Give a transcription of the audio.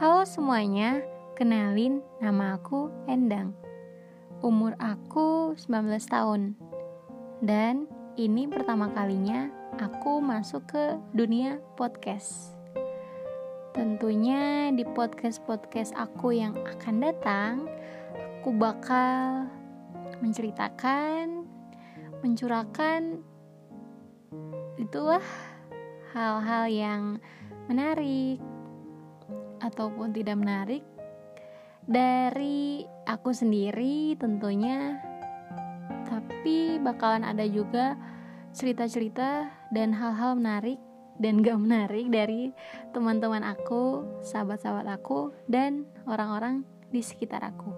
Halo semuanya, kenalin nama aku Endang. Umur aku 19 tahun. Dan ini pertama kalinya aku masuk ke dunia podcast. Tentunya di podcast-podcast aku yang akan datang, aku bakal menceritakan, mencurahkan itulah hal-hal yang menarik ataupun tidak menarik dari aku sendiri tentunya tapi bakalan ada juga cerita-cerita dan hal-hal menarik dan gak menarik dari teman-teman aku, sahabat-sahabat aku, dan orang-orang di sekitar aku.